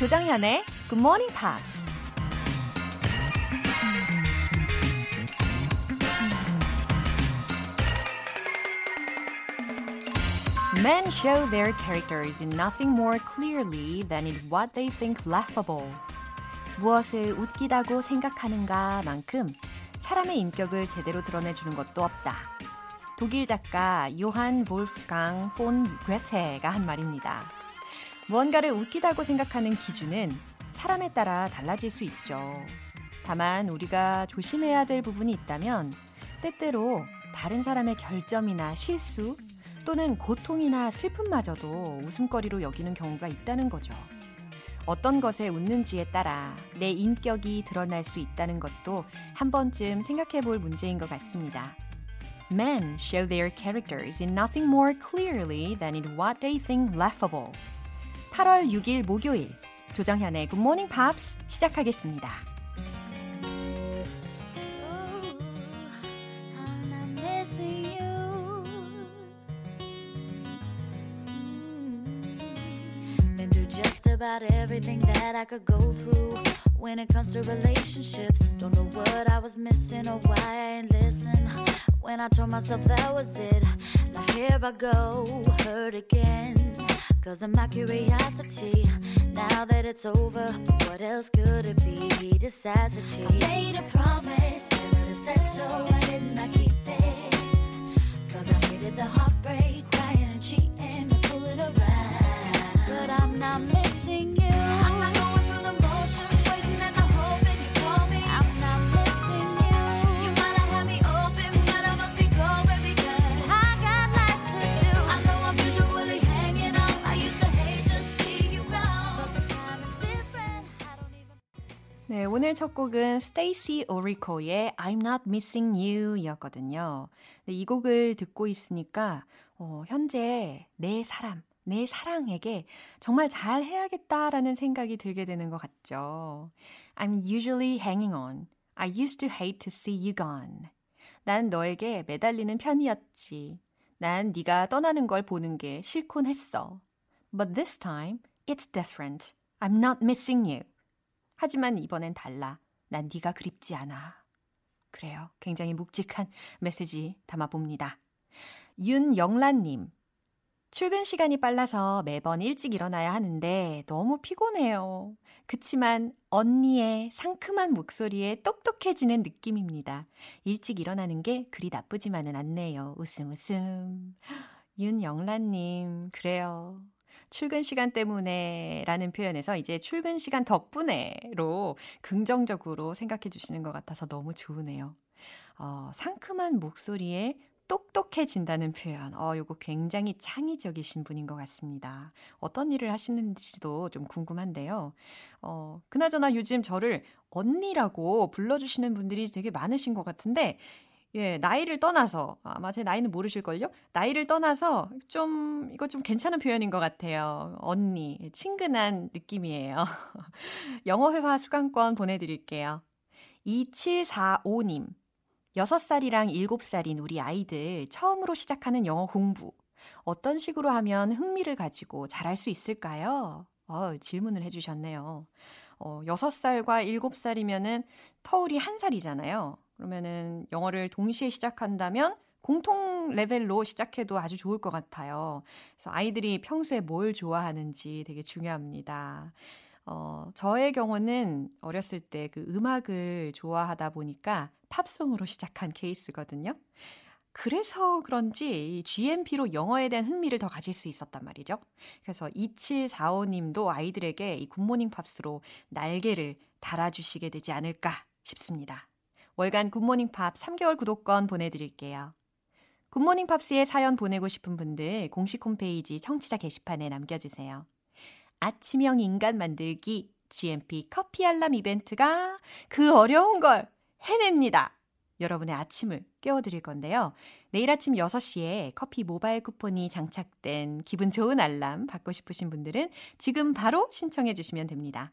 조정현의 Good Morning Pops. Men show their characters in nothing more clearly than in what they think laughable. 무엇을 웃기다고 생각하는가 만큼 사람의 인격을 제대로 드러내주는 것도 없다. 독일 작가 요한 볼프강 폰 괴테가 한 말입니다. 무언가를 웃기다고 생각하는 기준은 사람에 따라 달라질 수 있죠. 다만 우리가 조심해야 될 부분이 있다면 때때로 다른 사람의 결점이나 실수 또는 고통이나 슬픔마저도 웃음거리로 여기는 경우가 있다는 거죠. 어떤 것에 웃는지에 따라 내 인격이 드러날 수 있다는 것도 한 번쯤 생각해 볼 문제인 것 같습니다. Men show their characters in nothing more clearly than in what they think laughable. 8월 6일 목요일 조정현의 Good Morning Pops 시작하겠습니다. Cause of my curiosity. Now that it's over, what else could it be? He decides to cheat. I made a promise, never to settle. Why didn't I keep it? Cause I hated the heartbreak, crying and cheating and fooling around. But I'm not missing 네, 오늘 첫 곡은 스테이시 오리코의 I'm Not Missing You이었거든요. 네, 이 곡을 듣고 있으니까 어, 현재 내 사람, 내 사랑에게 정말 잘 해야겠다라는 생각이 들게 되는 것 같죠. I'm usually hanging on. I used to hate to see you gone. 난 너에게 매달리는 편이었지. 난 네가 떠나는 걸 보는 게 싫곤 했어. But this time, it's different. I'm not missing you. 하지만 이번엔 달라. 난 네가 그립지 않아. 그래요. 굉장히 묵직한 메시지 담아봅니다. 윤영란님. 출근 시간이 빨라서 매번 일찍 일어나야 하는데 너무 피곤해요. 그치만 언니의 상큼한 목소리에 똑똑해지는 느낌입니다. 일찍 일어나는 게 그리 나쁘지만은 않네요. 웃음 웃음. 윤영란님, 그래요. 출근 시간 때문에 라는 표현에서 이제 출근 시간 덕분에로 긍정적으로 생각해 주시는 것 같아서 너무 좋으네요. 어, 상큼한 목소리에 똑똑해진다는 표현. 어, 요거 굉장히 창의적이신 분인 것 같습니다. 어떤 일을 하시는지도 좀 궁금한데요. 어, 그나저나 요즘 저를 언니라고 불러주시는 분들이 되게 많으신 것 같은데, 예, 나이를 떠나서, 아마 제 나이는 모르실걸요? 나이를 떠나서 좀, 이거 좀 괜찮은 표현인 것 같아요. 언니. 친근한 느낌이에요. 영어 회화 수강권 보내드릴게요. 2745님. 6살이랑 7살인 우리 아이들 처음으로 시작하는 영어 공부. 어떤 식으로 하면 흥미를 가지고 잘할 수 있을까요? 어, 질문을 해주셨네요. 어, 6살과 7살이면은 터울이 1살이잖아요. 그러면은 영어를 동시에 시작한다면 공통 레벨로 시작해도 아주 좋을 것 같아요. 그래서 아이들이 평소에 뭘 좋아하는지 되게 중요합니다. 어, 저의 경우는 어렸을 때 그 음악을 좋아하다 보니까 팝송으로 시작한 케이스거든요. 그래서 그런지 GMP로 영어에 대한 흥미를 더 가질 수 있었단 말이죠. 그래서 2745님도 아이들에게 이 굿모닝 팝스로 날개를 달아주시게 되지 않을까 싶습니다. 월간 굿모닝 팝스 3개월 구독권 보내드릴게요. 굿모닝 팝스에 사연 보내고 싶은 분들 공식 홈페이지 청취자 게시판에 남겨주세요. 아침형 인간 만들기 GMP 커피 알람 이벤트가 그 어려운 걸 해냅니다. 여러분의 아침을 깨워드릴 건데요. 내일 아침 6시에 커피 모바일 쿠폰이 장착된 기분 좋은 알람 받고 싶으신 분들은 지금 바로 신청해 주시면 됩니다.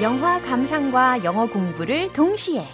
영화 감상과 영어 공부를 동시에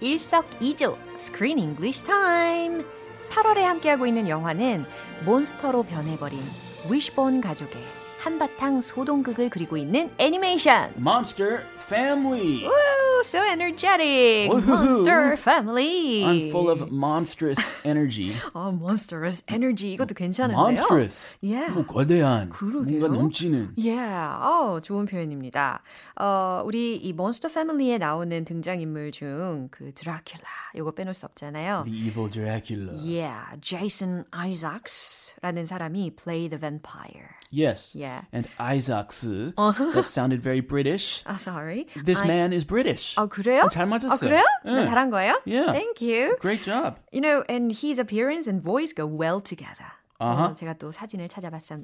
일석이조 Screen English Time. 8월에 함께하고 있는 영화는 몬스터로 변해버린 위시본 가족의 한바탕 소동극을 그리고 있는 애니메이션. Monster Family. Woo, so energetic. Monster Family. I'm full of monstrous energy. 어, monstrous energy 이것도 괜찮은데요. monstrous. Yeah. 뭐 거대한. 그러게요. 뭔가 넘치는. Yeah, 어, 좋은 표현입니다. 어, 우리 이 몬스터 패밀리에 나오는 등장인물 중 그 드라큘라 이거 빼놓을 수 없잖아요. The evil Dracula. Yeah, Jason Isaacs라는 사람이 play the vampire. Yes. Yeah. And Isaacs. That sounded very British. 아, sorry. This I- man is British. 아, 그래요? 어, 잘 맞았어요. 아, 그래요? 나 네. 잘한 거예요? Yeah. Thank you. Great job. You know, and his appearance and voice go well together. 어, 제가 또 사진을 찾아봤지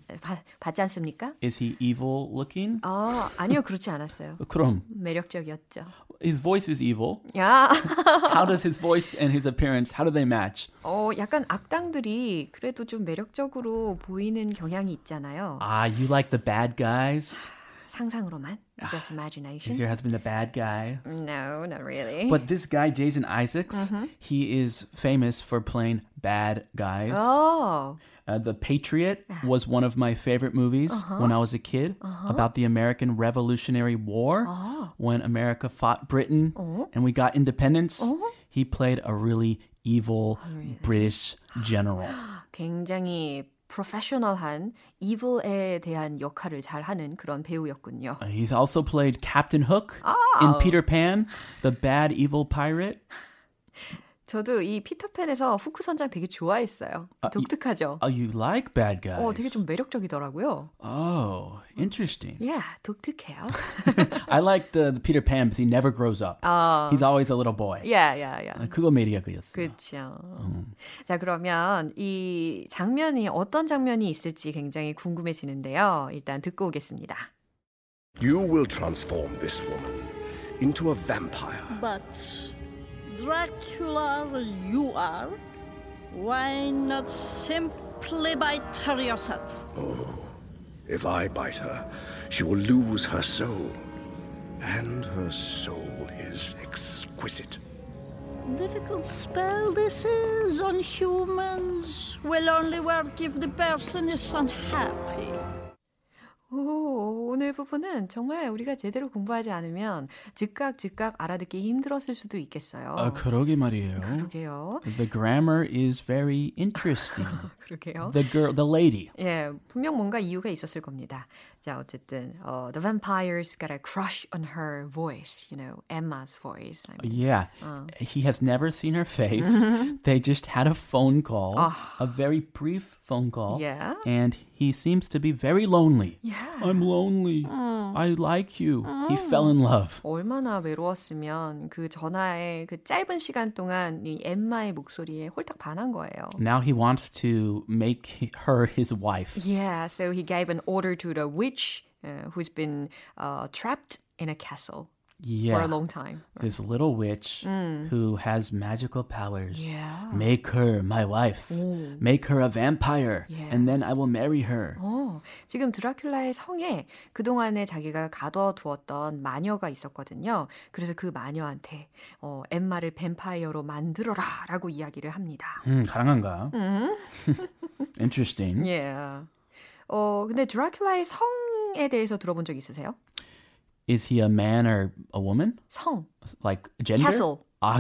않습니까? Is he evil looking? 아, 아니요, 그렇지 않았어요. 그럼 매력적이었죠. his voice is evil. 야, How does his voice and his appearance how do they match? 어, 약간 악당들이 그래도 좀 매력적으로 보이는 경향이 있잖아요. Ah, you like the bad guys? 상상으로만. Just imagination. Is your husband a bad guy? No, not really. But this guy, Jason Isaacs, he is famous for playing bad guys. 어, Uh, the Patriot was one of my favorite movies when I was a kid about the American Revolutionary War. When America fought Britain and we got independence, he played a really evil British general. 굉장히 프로페셔널한 이블에 대한 역할을 잘 하는 그런 배우였군요. Uh, He's also played Captain Hook in Peter Pan, the bad evil pirate. 저도 이 피터팬에서 후크 선장 되게 좋아했어요. 독특하죠? Oh, you like bad guys? 어, 되게 좀 매력적이더라고요. Oh, interesting. Yeah, 독특해요. I liked uh, the Peter Pan because he never grows up. He's always a little boy. yeah, yeah, yeah. 아, 그거 매력이었어. 그렇죠. 자, 그러면 이 장면이 어떤 장면이 있을지 굉장히 궁금해지는데요. 일단 듣고 오겠습니다. You will transform this woman into a vampire. But Dracula you are. Why not simply bite her yourself? Oh, If I bite her, she will lose her soul. And her soul is exquisite. Difficult spell this is on humans. Will only work if the person is unhappy. 오, 오늘 부분은 정말 우리가 제대로 공부하지 않으면 즉각 즉각 알아듣기 힘들었을 수도 있겠어요. 아, 그러게 말이에요. 그러게요. The grammar is very interesting. 그러게요. The girl, the lady. 예, 분명 뭔가 이유가 있었을 겁니다. 자, 어쨌든 어, the vampires got a crush on her voice, you know, Emma's voice. I mean, Yeah. He has never seen her face. they just had a phone call, a very brief phone call. Yeah. And he seems to be very lonely. Yeah. I'm lonely. I like you. He fell in love. 얼마나 외로웠으면 그 전화의 그 짧은 시간 동안 이 엠마의 목소리에 홀딱 반한 거예요. Now he wants to make her his wife. Yeah, so he gave an order to the witch uh, who's been uh, trapped in a castle For Yeah. a long time. This little witch who has magical powers. Yeah. Make her my wife. Make her a vampire. Yeah. And then I will marry her. 어, 지금 드라큘라의 성에 그동안에 자기가 가둬두었던 마녀가 있었거든요. 그래서 그 마녀한테 어, 엠마를 뱀파이어로 만들어라 라고 이야기를 합니다. 음, 가능한가? Interesting. Yeah. 어, 근데 드라큘라의 성에 대해서 들어본 적 있으세요? Is he a man or a woman? 성, Like gender? castle. 아,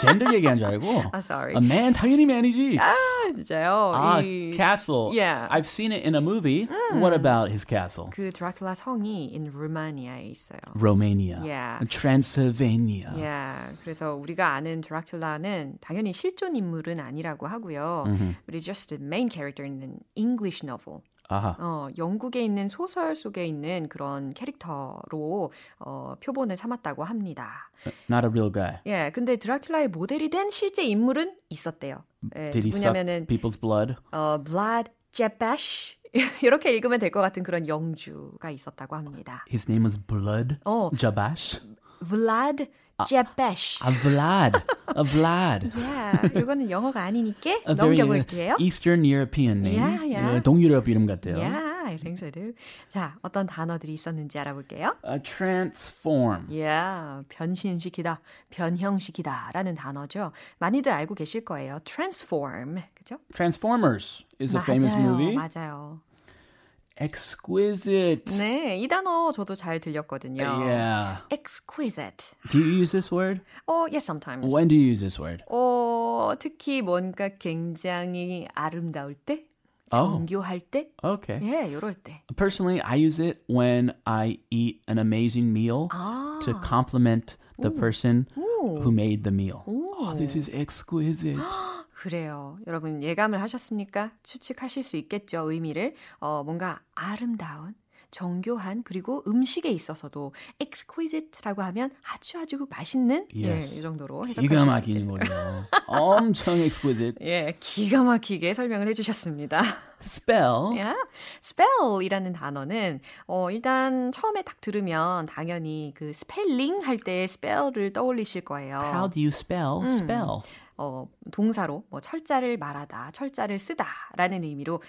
젠더 얘기한 줄 알고. I'm sorry. A man 당연히 man이지. 아, 진짜요? 아, 이, castle. Yeah. I've seen it in a movie. What about his castle? 그 드라큘라 성이 in Romania에 있어요. Romania. Yeah. Transylvania. Yeah. 그래서 우리가 아는 드라큘라는 당연히 실존 인물은 아니라고 하고요. But it's just the main character in an English novel. 아하. 어, 영국에 있는 소설 속에 있는 그런 캐릭터로 어, 표본을 삼았다고 합니다. Not a real guy. 예, 근데 드라큘라의 모델이 된 실제 인물은 있었대요. 예, Did he suck people's blood? 어, Vlad Jepesh 이렇게 읽으면 될 것 같은 그런 영주가 있었다고 합니다. His name was Blood 어, Jabash. Vlad Jepesh. A Vlad. A Vlad. Yeah, 이거는 영어가 아니니까 A very uh, 넘겨볼게요. Eastern European name. Yeah, yeah. 예, 동유럽 이름 같아요. Yeah, I think so too. 자, 어떤 단어들이 있었는지 알아볼게요. A transform. Yeah, 변신시키다, 변형시키다라는 단어죠. 많이들 알고 계실 거예요. Transform, 그죠? Transformers is a famous 맞아요, movie. 맞아요. Exquisite. 네, 이 단어 저도 잘 들렸거든요. Yeah. Exquisite. Do you use this word? 어, yes, sometimes. When do you use this word? 어, 특히 뭔가 굉장히 아름다울 때, Oh. 정교할 때, Okay. 예, 요럴 때. Personally, I use it when I eat an amazing meal 아, to compliment the person 오. who made the meal. Oh, this is exquisite. 그래요. 여러분 예감을 하셨습니까? 추측하실 수 있겠죠, 의미를. 어, 뭔가 아름다운, 정교한, 그리고 음식에 있어서도 exquisite라고 하면 아주 아주 맛있는 Yes. 예, 이 정도로 기가 해석하실 수 막히는. 거죠. 엄청 exquisite. 예, 기가 막히게 설명을 해주셨습니다. Spell. 야, spell이라는 단어는 어, 일단 처음에 딱 들으면 당연히 그 스펠링 할 때 spell을 떠올리실 거예요. How do you spell spell? 어, 동사로 뭐 철자를 말하다, 철자를 쓰다라는 의미로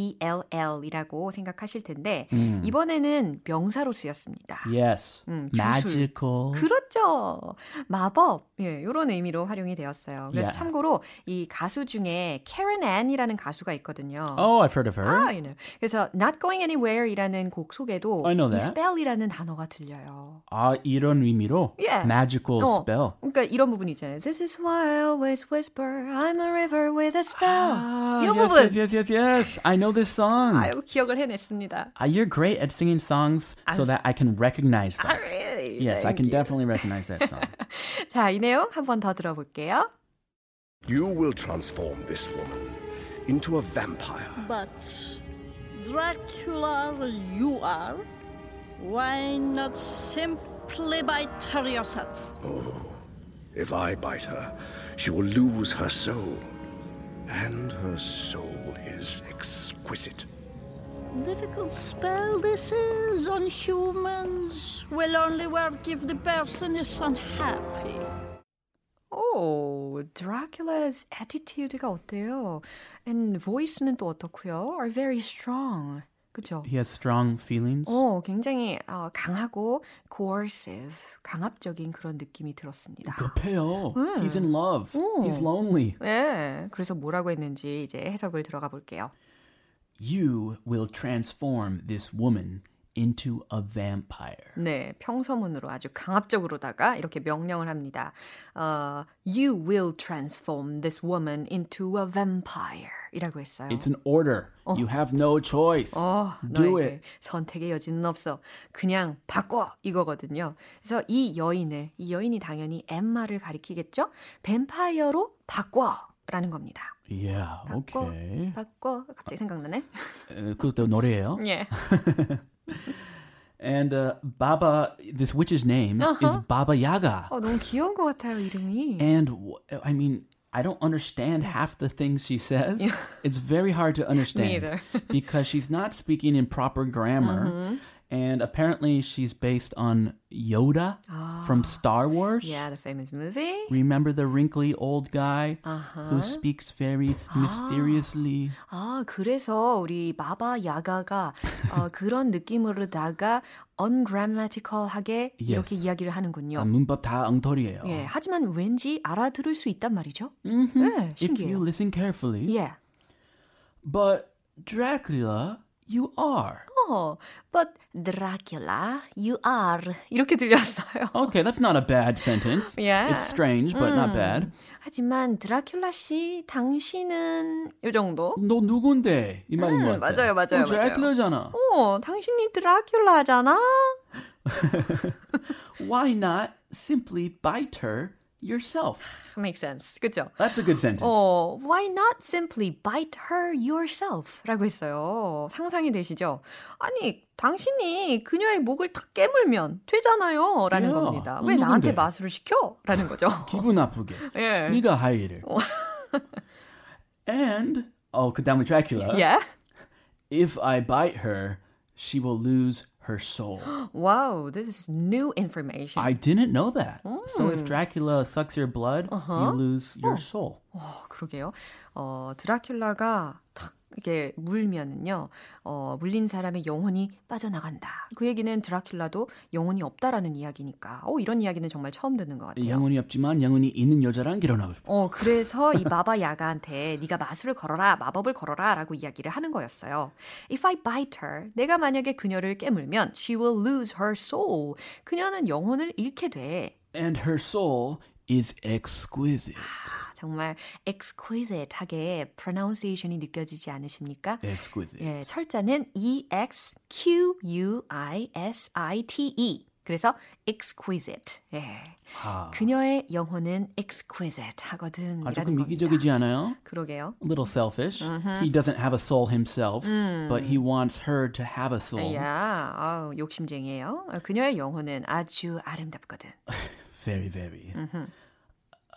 S-P-E-L-L이라고 생각하실 텐데 음. 이번에는 명사로 쓰였습니다. Yes. 음. Magical. 그렇죠. 마법. 예, 요런 의미로 활용이 되었어요. 그래서 Yeah. 참고로 이 가수 중에 Karen Ann이라는 가수가 있거든요. Oh, I've heard of her. 아, you know. 그래서 Not Going Anywhere이라는 곡 속에도 I know 이 that. spell이라는 단어가 들려요. 아, 이런 의미로 Yeah. magical 어, spell. 그러니까 이런 부분 있잖아요. This is why I always whisper I'm a river with a spell. Ah, 이 yes, 부분. yes, yes, yes, yes. I know this song. 아유, 기억을 해냈습니다. Uh, you're great at singing songs so that I can recognize 아, them. really? Yes, I Thank can you. definitely recognize that song. 자, 이 내용 한 번 더 들어볼게요. You will transform this woman into a vampire. But Dracula you are. Why not simply bite her yourself? If I bite her, she will lose her soul. And her soul is exquisite. Difficult spell this is on humans. Will only work if the person is unhappy. 오, Dracula's attitude가 어때요? And voice는 또 어떻고요? Are very strong. 그죠? He has strong feelings. 어, 굉장히 어, 강하고 coercive, 강압적인 그런 느낌이 들었습니다. 급해요. He's in love. 오. He's lonely. 네, 그래서 뭐라고 했는지 이제 해석을 들어가 볼게요. You will transform this woman into a vampire. 네, 평서문으로 아주 강압적으로다가 이렇게 명령을 합니다. 어, you will transform this woman into a vampire 이라고 했어요. It's an order. You have no choice. 어, Do it. 선택의 여지는 없어. 그냥 바꿔 이거거든요. 그래서 이 여인을 이 여인이 당연히 엠마를 가리키겠죠. 뱀파이어로 바꿔 라는 겁니다. Yeah, 바꿔, okay. 바꿔. 갑자기 생각나네. 어, 그것도 노래예요. 예. And uh, Baba, this witch's name is Baba Yaga. 어, 너무 귀여운 것 같아요 이름이. And w- I mean, I don't understand half the things she says. It's very hard to understand either. because she's not speaking in proper grammar. And apparently, she's based on Yoda from Star Wars. Yeah, the famous movie. Remember the wrinkly old guy who speaks very mysteriously? 아, 그래서 우리 마바 야가가 어, 그런 느낌으로다가 ungrammatical하게 이렇게 Yes. 이야기를 아, 하는군요. 문법 다 엉터리예요. 예, 하지만 왠지 알아들을 수 있단 말이죠. Mhm. 네, If you 신기해요. listen carefully. 예. But Dracula, you are. 어, but Dracula, you are. 이렇게 들렸어요. Okay, that's not a bad sentence. Yeah. It's strange, but not bad. 하지만 드라큘라 씨, 당신은 이 정도? 너 누군데? 이 말인 것 같아. 맞아요, 맞아요, 어, 드라큘라잖아. 어, 당신이 드라큘라잖아. Why not simply bite her yourself? Makes sense. 그죠? That's a good sentence. 어, why not simply bite her yourself? 라고 했어요. 상상이 되시죠? 아니, 당신이 그녀의 목을 탁 깨물면 되잖아요. 라는 Yeah. 겁니다. 왜 누군데? 나한테 마술을 시켜? 라는 거죠. 기분 나쁘게. 예. 네가 할 일을. and oh, 그 다음에 Dracula. Yeah. If I bite her, she will lose her soul. Wow, this is new information. I didn't know that. So if Dracula sucks your blood, you lose your soul. 어, 그러게요. 어, 드라큘라가 탁 이게 물면은요, 어, 물린 사람의 영혼이 빠져나간다. 그 얘기는 드라큘라도 영혼이 없다라는 이야기니까. 어, 이런 이야기는 정말 처음 듣는 것 같아요. 영혼이 없지만 영혼이 있는 여자랑 결혼하고 싶어. 어, 그래서 이 마바 야가한테 네가 마술을 걸어라, 마법을 걸어라 라고 이야기를 하는 거였어요. If I bite her, 내가 만약에 그녀를 깨물면 she will lose her soul. 그녀는 영혼을 잃게 돼. And her soul is exquisite. 정말 exquisite하게 pronunciation이 느껴지지 않으십니까? Exquisite. 예, 철자는 E X Q U I S I T E. 그래서 exquisite. 예. 아, 그녀의 영혼은 exquisite 아 하거든. 조금 이라는 겁니다. 이기적이지 않아요? 그러게요. A little selfish. He doesn't have a soul himself, but he wants her to have a soul. 야, 아우, 욕심쟁이에요. 어, 그녀의 영혼은 아주 아름답거든. Very, very.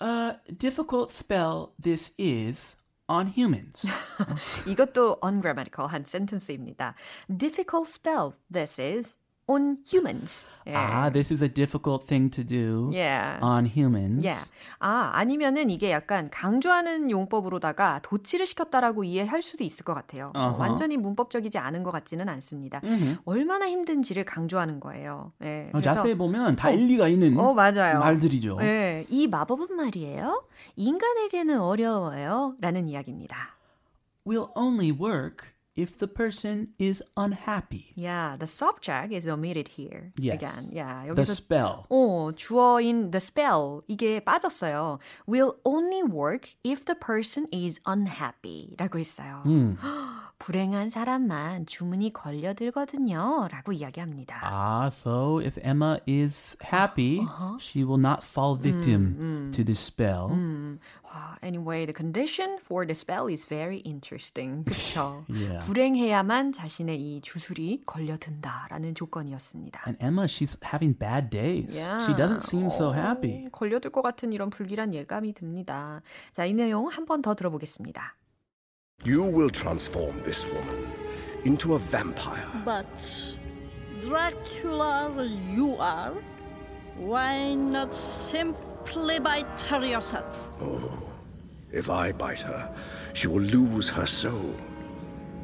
A difficult spell this is on humans. 이것도 ungrammatical한 sentence입니다. Difficult spell. This is on humans. 예. Ah, this is a difficult thing to do Yeah. on humans. Yeah. 아, 아니면은 이게 약간 강조하는 용법으로다가 도치를 시켰다라고 이해할 수도 있을 것 같아요. 어, 어허. 완전히 문법적이지 않은 것 같지는 않습니다. 얼마나 힘든지를 강조하는 거예요. 예. 어, 그래서 자세히 보면 다 일리가 있는 어, 맞아요. 말들이죠. 예, 이 마법은 말이에요. 인간에게는 어려워요. 라는 이야기입니다. Will only work if the person is unhappy. Yeah, the subject is omitted here. Yes. Again. Yeah, The 여기서 spell. 어, 주어인 the spell 이게 빠졌어요. Will only work if the person is unhappy 라고 했어요. 음. 불행한 사람만 주문이 걸려들거든요. 라고 이야기합니다. Ah, so if Emma is happy, she will not fall victim to this spell. 음, 와, anyway, the condition for the spell is very interesting. 그렇죠? Yeah. 불행해야만 자신의 이 주술이 걸려든다라는 조건이었습니다. And Emma, she's having bad days. Yeah. She doesn't seem so 어, happy. 걸려들 것 같은 이런 불길한 예감이 듭니다. 자, 이 내용 한 번 더 들어보겠습니다. You will transform this woman into a vampire. But Dracula you are. Why not simply bite her yourself? Oh, if I bite her, she will lose her soul.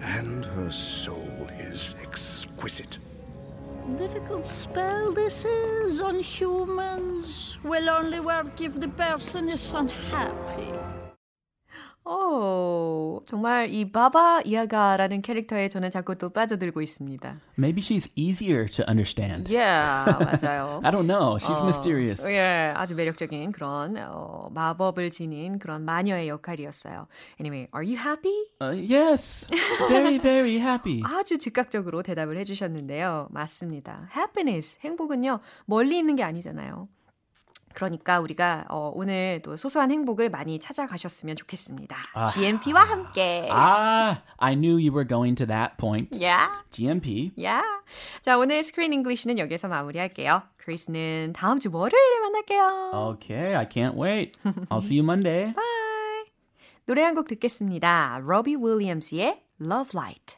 And her soul is exquisite. Difficult spell this is on humans. Will only work if the person is unhappy. 오, 정말 이 바바 이아가라는 캐릭터에 저는 자꾸 또 빠져들고 있습니다. Maybe she's easier to understand. Yeah, 맞아요. I don't know. She's 어, mysterious. 예, 아주 매력적인 그런 어, 마법을 지닌 그런 마녀의 역할이었어요. Anyway, are you happy? Uh, yes, very, very happy. 아주 즉각적으로 대답을 해주셨는데요. 맞습니다. Happiness, 행복은요 멀리 있는 게 아니잖아요. 그러니까 우리가 어, 오늘 또 소소한 행복을 많이 찾아가셨으면 좋겠습니다. 아. GMP와 함께. Ah, I knew you were going to that point. Yeah. GMP. 야. 자, 오늘 Screen English는 여기서 마무리할게요. 크리스는 다음 주 월요일에 만날게요. Okay, I can't wait. I'll see you Monday. Bye. 노래 한 곡 듣겠습니다. 로비 윌리엄스의 Love Light.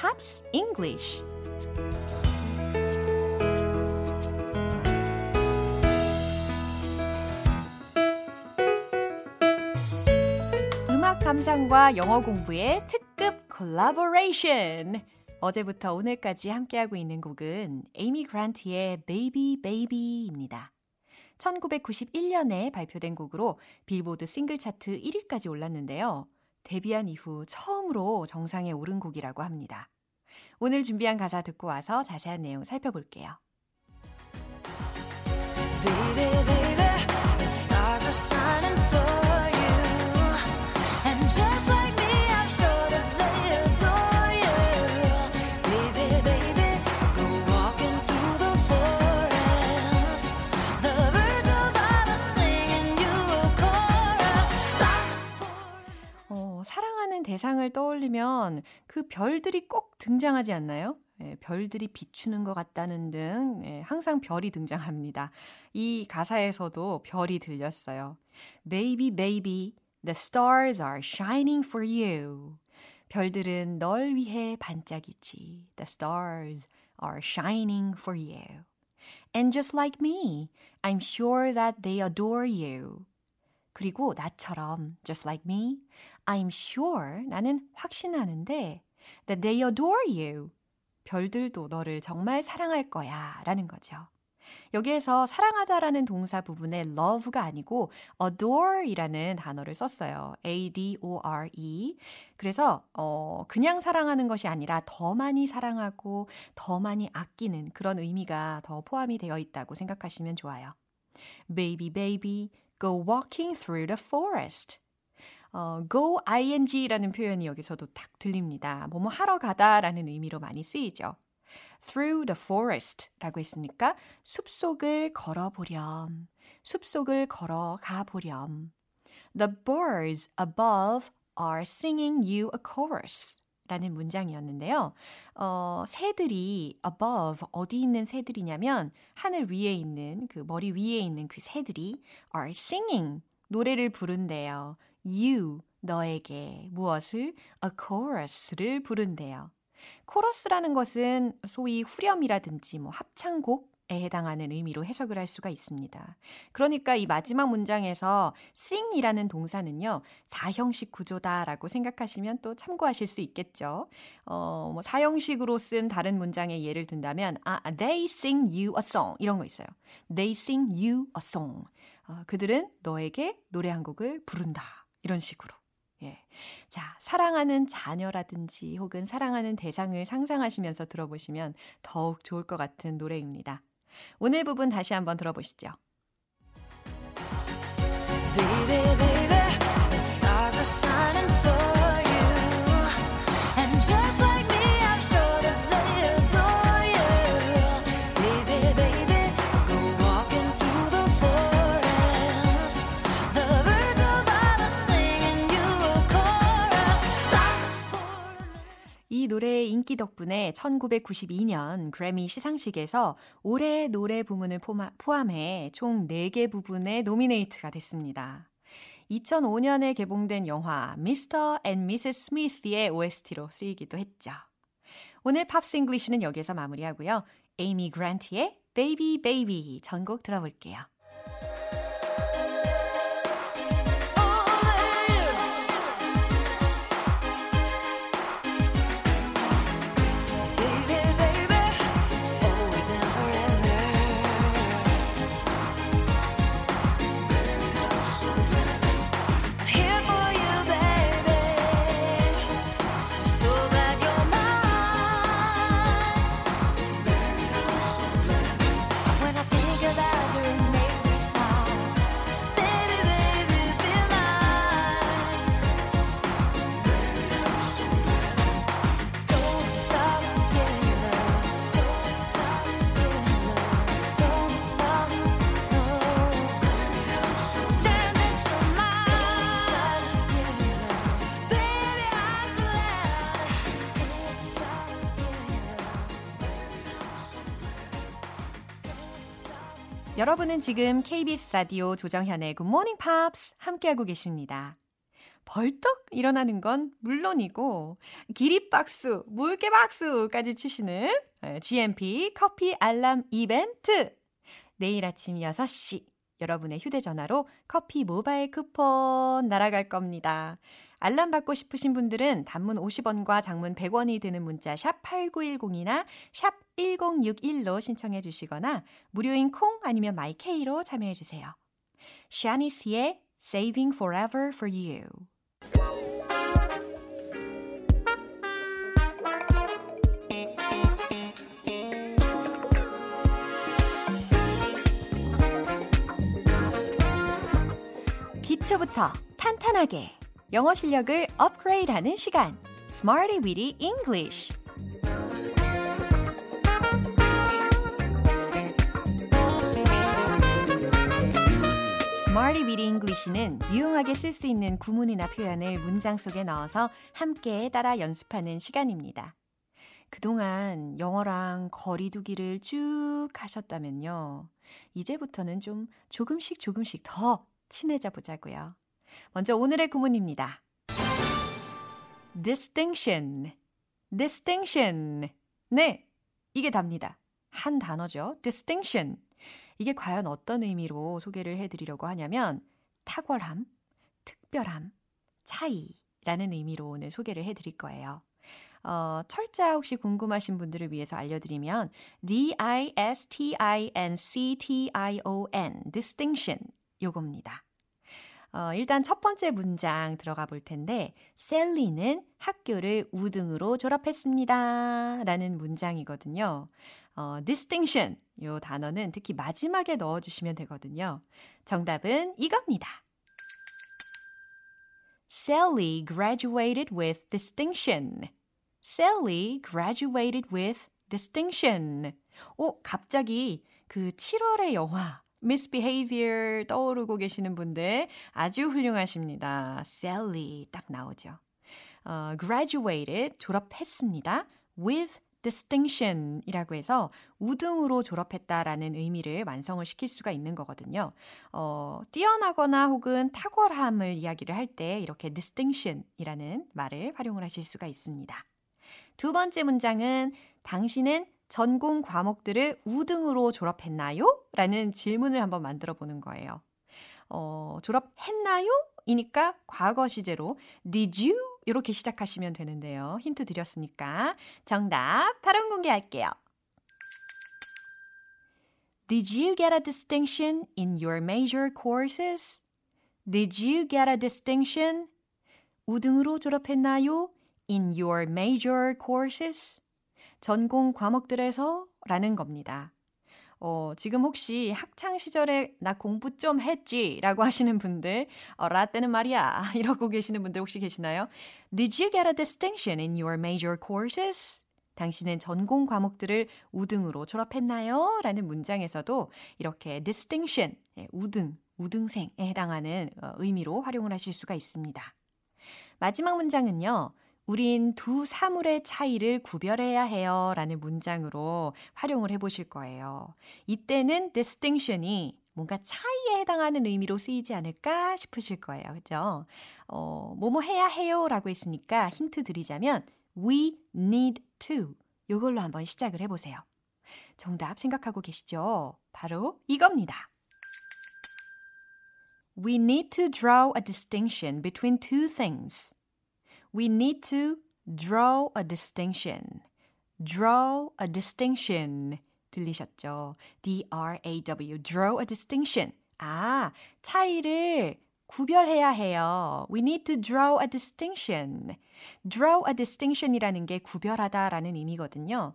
Pops English 음악 감상과 영어 공부의 특급 콜라보레이션 어제부터 오늘까지 함께하고 있는 곡은 에이미 그란트의 Baby Baby입니다. 1991년에 발표된 곡으로 빌보드 싱글 차트 1위까지 올랐는데요. 데뷔한 이후 처음으로 정상에 오른 곡이라고 합니다. 오늘 준비한 가사 듣고 와서 자세한 내용 살펴볼게요. Baby. 떠올리면 그 별들이 꼭 등장하지 않나요? 예, 별들이 비추는 것 같다는 등 예, 항상 별이 등장합니다. 이 가사에서도 별이 들렸어요. Baby, baby, the stars are shining for you. 별들은 널 위해 반짝이지. The stars are shining for you. And just like me, I'm sure that they adore you. 그리고 나처럼 just like me, I'm sure 나는 확신하는데 that they adore you. 별들도 너를 정말 사랑할 거야 라는 거죠. 여기에서 사랑하다라는 동사 부분에 love가 아니고 adore이라는 단어를 썼어요. A-D-O-R-E. 그래서 어 그냥 사랑하는 것이 아니라 더 많이 사랑하고 더 많이 아끼는 그런 의미가 더 포함이 되어 있다고 생각하시면 좋아요. Baby baby go walking through the forest. 어, go ing라는 표현이 여기서도 딱 들립니다. 뭐뭐 하러 가다라는 의미로 많이 쓰이죠. through the forest 라고 했으니까 숲속을 걸어보렴. 숲속을 걸어가 보렴. The birds above are singing you a chorus. 라는 문장이었는데요. 어, 새들이 above 어디 있는 새들이냐면 하늘 위에 있는 그 머리 위에 있는 그 새들이 are singing 노래를 부른대요. You 너에게 무엇을 a chorus를 부른대요. 코러스라는 것은 소위 후렴이라든지 뭐 합창곡 에 해당하는 의미로 해석을 할 수가 있습니다. 그러니까 이 마지막 문장에서 sing이라는 동사는요, 사형식 구조다라고 생각하시면 또 참고하실 수 있겠죠. 어, 뭐 사형식으로 쓴 다른 문장의 예를 든다면, 아, they sing you a song. 이런 거 있어요. They sing you a song. 어, 그들은 너에게 노래 한 곡을 부른다. 이런 식으로. 예. 자, 사랑하는 자녀라든지 혹은 사랑하는 대상을 상상하시면서 들어보시면 더욱 좋을 것 같은 노래입니다. 오늘 부분 다시 한번 들어보시죠. 노래의 인기 덕분에 1992년 그래미 시상식에서 올해 노래 부문을 포함해 총 4개 부분에 노미네이트가 됐습니다. 2005년에 개봉된 영화 Mr. and Mrs. Smith의 OST로 쓰이기도 했죠. 오늘 Pops English는 여기서 마무리하고요. 에이미 그란트의 Baby Baby 전곡 들어볼게요. 여러분은 지금 KBS 라디오 조정현의 Good Morning Pops 함께하고 계십니다. 벌떡 일어나는 건 물론이고 기립박수, 물개박수까지 치시는 GMP 커피 알람 이벤트 내일 아침 6시 여러분의 휴대전화로 커피 모바일 쿠폰 날아갈 겁니다. 알람 받고 싶으신 분들은 단문 50원과 장문 100원이 드는 문자 샵 8910이나 샵 1061로 신청해 주시거나 무료인 콩 아니면 마이케이로 참여해 주세요. 샤니스의 Saving Forever for You 기초부터 탄탄하게 영어 실력을 업그레이드하는 시간 Smarty Weedy English Smarty Weedy English는 유용하게 쓸 수 있는 구문이나 표현을 문장 속에 넣어서 함께 따라 연습하는 시간입니다. 그동안 영어랑 거리두기를 쭉 하셨다면요. 이제부터는 좀 조금씩 조금씩 더 친해져 보자고요. 먼저 오늘의 구문입니다. distinction, distinction. 네, 이게 답니다. 한 단어죠. distinction. 이게 과연 어떤 의미로 소개를 해드리려고 하냐면 탁월함, 특별함, 차이라는 의미로 오늘 소개를 해드릴 거예요. 어, 철자 혹시 궁금하신 분들을 위해서 알려드리면 D-I-S-T-I-N-C-T-I-O-N distinction 요겁니다. 어, 일단 첫 번째 문장 들어가 볼 텐데, 셀리는 학교를 우등으로 졸업했습니다. 라는 문장이거든요. 어, distinction. 요 단어는 특히 마지막에 넣어주시면 되거든요. 정답은 이겁니다. Sally graduated with distinction. Sally graduated with distinction. 오, 갑자기 그 7월의 영화 misbehavior 떠오르고 계시는 분들 아주 훌륭하십니다. Sally 딱 나오죠. 어, graduated 졸업했습니다. with distinction 이라고 해서 우등으로 졸업했다라는 의미를 완성을 시킬 수가 있는 거거든요. 어, 뛰어나거나 혹은 탁월함을 이야기를 할 때 이렇게 distinction 이라는 말을 활용을 하실 수가 있습니다. 두 번째 문장은 당신은 전공 과목들을 우등으로 졸업했나요? 라는 질문을 한번 만들어 보는 거예요. 어, 졸업했나요? 이니까 과거 시제로 did you? 이렇게 시작하시면 되는데요. 힌트 드렸으니까 정답 바로 공개할게요. Did you get a distinction in your major courses? Did you get a distinction? 우등으로 졸업했나요? In your major courses? 전공 과목들에서 라는 겁니다. 어, 지금 혹시 학창 시절에 나 공부 좀 했지 라고 하시는 분들, 어, 라떼는 말이야. 이러고 계시는 분들 혹시 계시나요? Did you get a distinction in your major courses? 당신은 전공 과목들을 우등으로 졸업했나요? 라는 문장에서도 이렇게 distinction, 예, 우등, 우등생에 해당하는 어, 의미로 활용을 하실 수가 있습니다. 마지막 문장은요. 우린 두 사물의 차이를 구별해야 해요. 라는 문장으로 활용을 해보실 거예요. 이때는 distinction이 뭔가 차이에 해당하는 의미로 쓰이지 않을까 싶으실 거예요. 그죠? 어, 뭐뭐 해야 해요. 라고 했으니까 힌트 드리자면, we need to. 요걸로 한번 시작을 해보세요. 정답 생각하고 계시죠? 바로 이겁니다. We need to draw a distinction between two things. We need to draw a distinction. draw a distinction. 들리셨죠? D-R-A-W, draw a distinction. 아, 차이를 구별해야 해요. We need to draw a distinction. draw a distinction이라는 게 구별하다라는 의미거든요.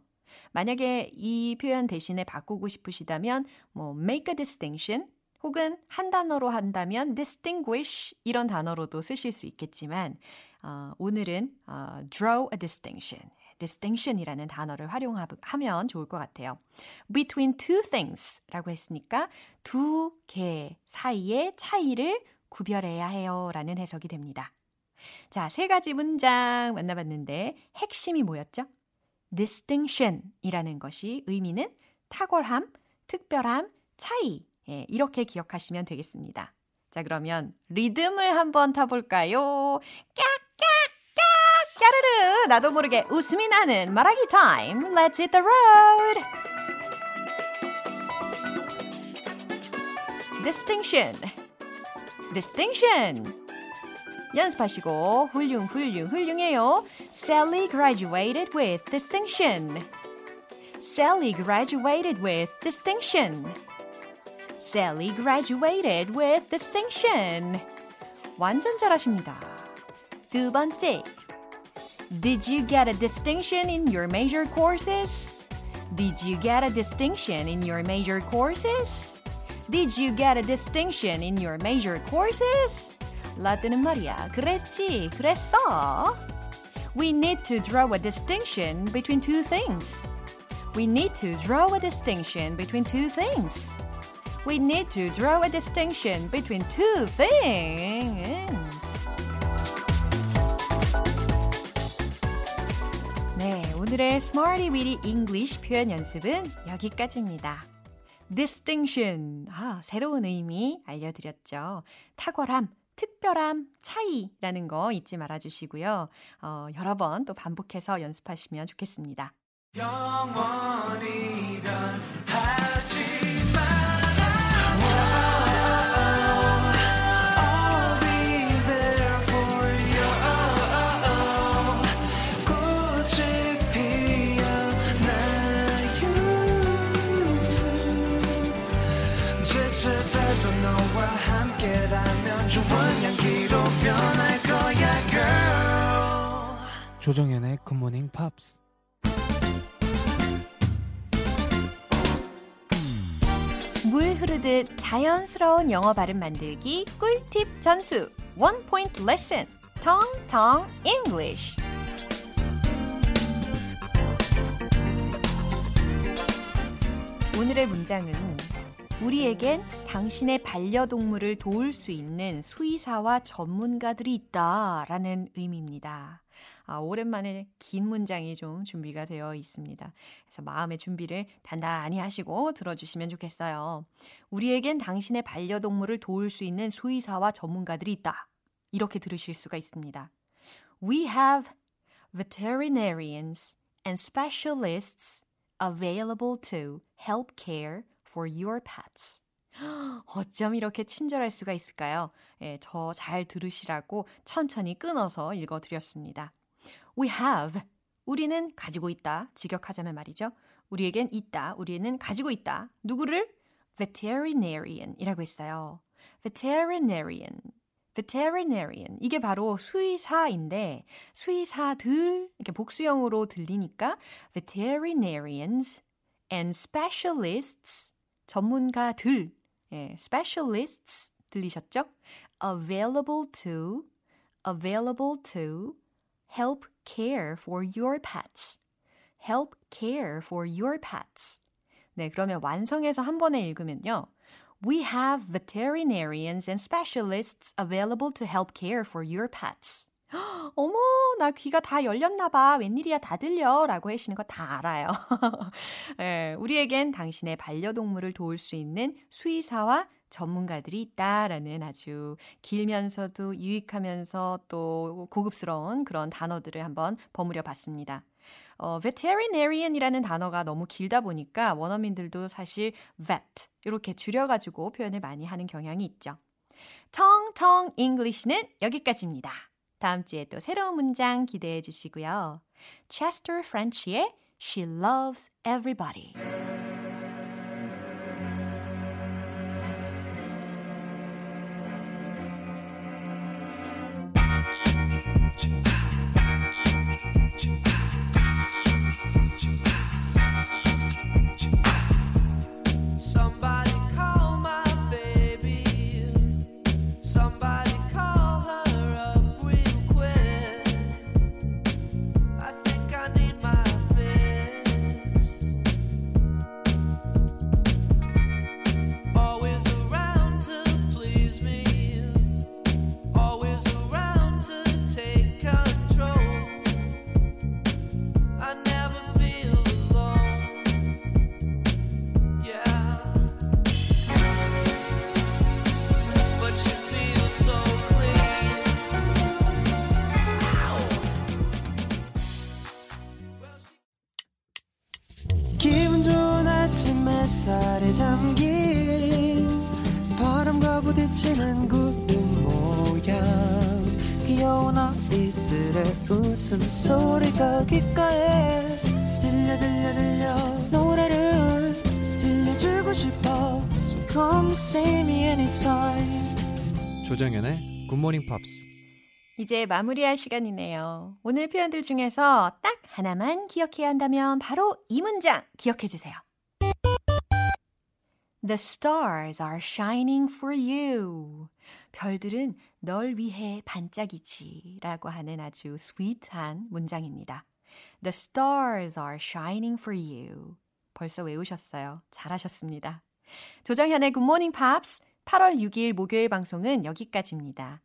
만약에 이 표현 대신에 바꾸고 싶으시다면 뭐 make a distinction 혹은 한 단어로 한다면 distinguish 이런 단어로도 쓰실 수 있겠지만 어, 오늘은 어, draw a distinction. distinction이라는 단어를 활용하면 좋을 것 같아요. between two things 라고 했으니까 두 개 사이의 차이를 구별해야 해요 라는 해석이 됩니다. 자, 세 가지 문장 만나봤는데 핵심이 뭐였죠? distinction 이라는 것이 의미는 탁월함, 특별함, 차이 예, 이렇게 기억하시면 되겠습니다. 자, 그러면 리듬을 한번 타볼까요? 깍깍깍! 까르르! 나도 모르게 웃음이 나는 말하기 타임. Let's hit the road! distinction. distinction. 연습하시고 훌륭 훌륭 훌륭해요. Sally graduated with distinction. Sally graduated with distinction. Sally graduated with distinction. 완전 잘하십니다. 두 번째. Did you get a distinction in your major courses? Did you get a distinction in your major courses? Did you get a distinction in your major courses? 라떼는 말이야. 그랬지, 그랬어. We need to draw a distinction between two things. We need to draw a distinction between two things. We need to draw a distinction between two things. 오늘의 Smarty Weedy English 표현 연습은 여기까지입니다. distinction. 아, 새로운 의미 알려드렸죠. 탁월함, 특별함, 차이라는 거 잊지 말아 주시고요. 어, 여러 번 또 반복해서 연습하시면 좋겠습니다. 조정현의 굿모닝 팝스 물 흐르듯 자연스러운 영어 발음 만들기 꿀팁 전수. 원 포인트 레슨 tongue tongue English. 오늘의 문장은 우리에겐 당신의 반려동물을 도울 수 있는 수의사와 전문가들이 있다 라는 의미입니다. 아, 오랜만에 긴 문장이 좀 준비가 되어 있습니다. 그래서 마음의 준비를 단단히 하시고 들어주시면 좋겠어요. 우리에겐 당신의 반려동물을 도울 수 있는 수의사와 전문가들이 있다. 이렇게 들으실 수가 있습니다. We have veterinarians and specialists available to help care for your pets. 어쩜 이렇게 친절할 수가 있을까요? 예, 저 잘 들으시라고 천천히 끊어서 읽어드렸습니다. We have. 우리는 가지고 있다. 직역하자면 말이죠. 우리에겐 있다. 우리는 가지고 있다. 누구를? veterinarian 이라고 했어요. veterinarian. veterinarian. 이게 바로 수의사인데, 수의사들, 이렇게 복수형으로 들리니까 veterinarians and specialists. 전문가들. 예, specialists 들리셨죠? available to, available to help care for your pets. help care for your pets. 네, 그러면 완성해서 한 번에 읽으면요. We have veterinarians and specialists available to help care for your pets. 어머, 나 귀가 다 열렸나 봐. 웬일이야, 다 들려. 라고 하시는 거 다 알아요. 예, 우리에겐 당신의 반려동물을 도울 수 있는 수의사와 전문가들이 있다라는 아주 길면서도 유익하면서 또 고급스러운 그런 단어들을 한번 버무려 봤습니다. 어, veterinarian이라는 단어가 너무 길다 보니까 원어민들도 사실 vet 이렇게 줄여가지고 표현을 많이 하는 경향이 있죠. 텅텅 English는 여기까지입니다. 다음 주에 또 새로운 문장 기대해 주시고요. Chester French의 She Loves Everybody. 소리가 귓가에 들려 들려 들려 노래를 들려주고 싶어 So come see me anytime 조정연의 굿모닝 팝스. 이제 마무리할 시간이네요. 오늘 표현들 중에서 딱 하나만 기억해야 한다면 바로 이 문장 기억해 주세요. The stars are shining for you. 별들은 널 위해 반짝이지 라고 하는 아주 sweet한 문장입니다. The stars are shining for you. 벌써 외우셨어요. 잘하셨습니다. 조정현의 굿모닝 팝스 8월 6일 목요일 방송은 여기까지입니다.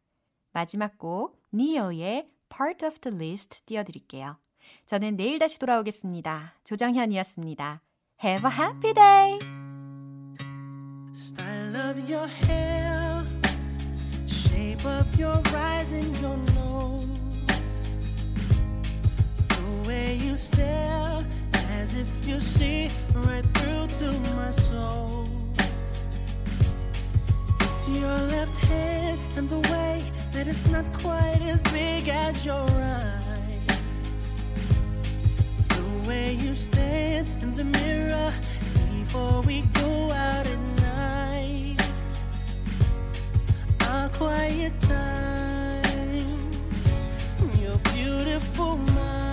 마지막 곡 Ne-Yo의 Part of the List 띄워드릴게요. 저는 내일 다시 돌아오겠습니다. 조정현이었습니다. Have a happy day! Style of your hair, your and your nose, the way you stare as if you see right through to my soul. It's your left hand and the way that it's not quite as big as your right. The way you stand in the mirror before we go out at quiet time. Your beautiful mind.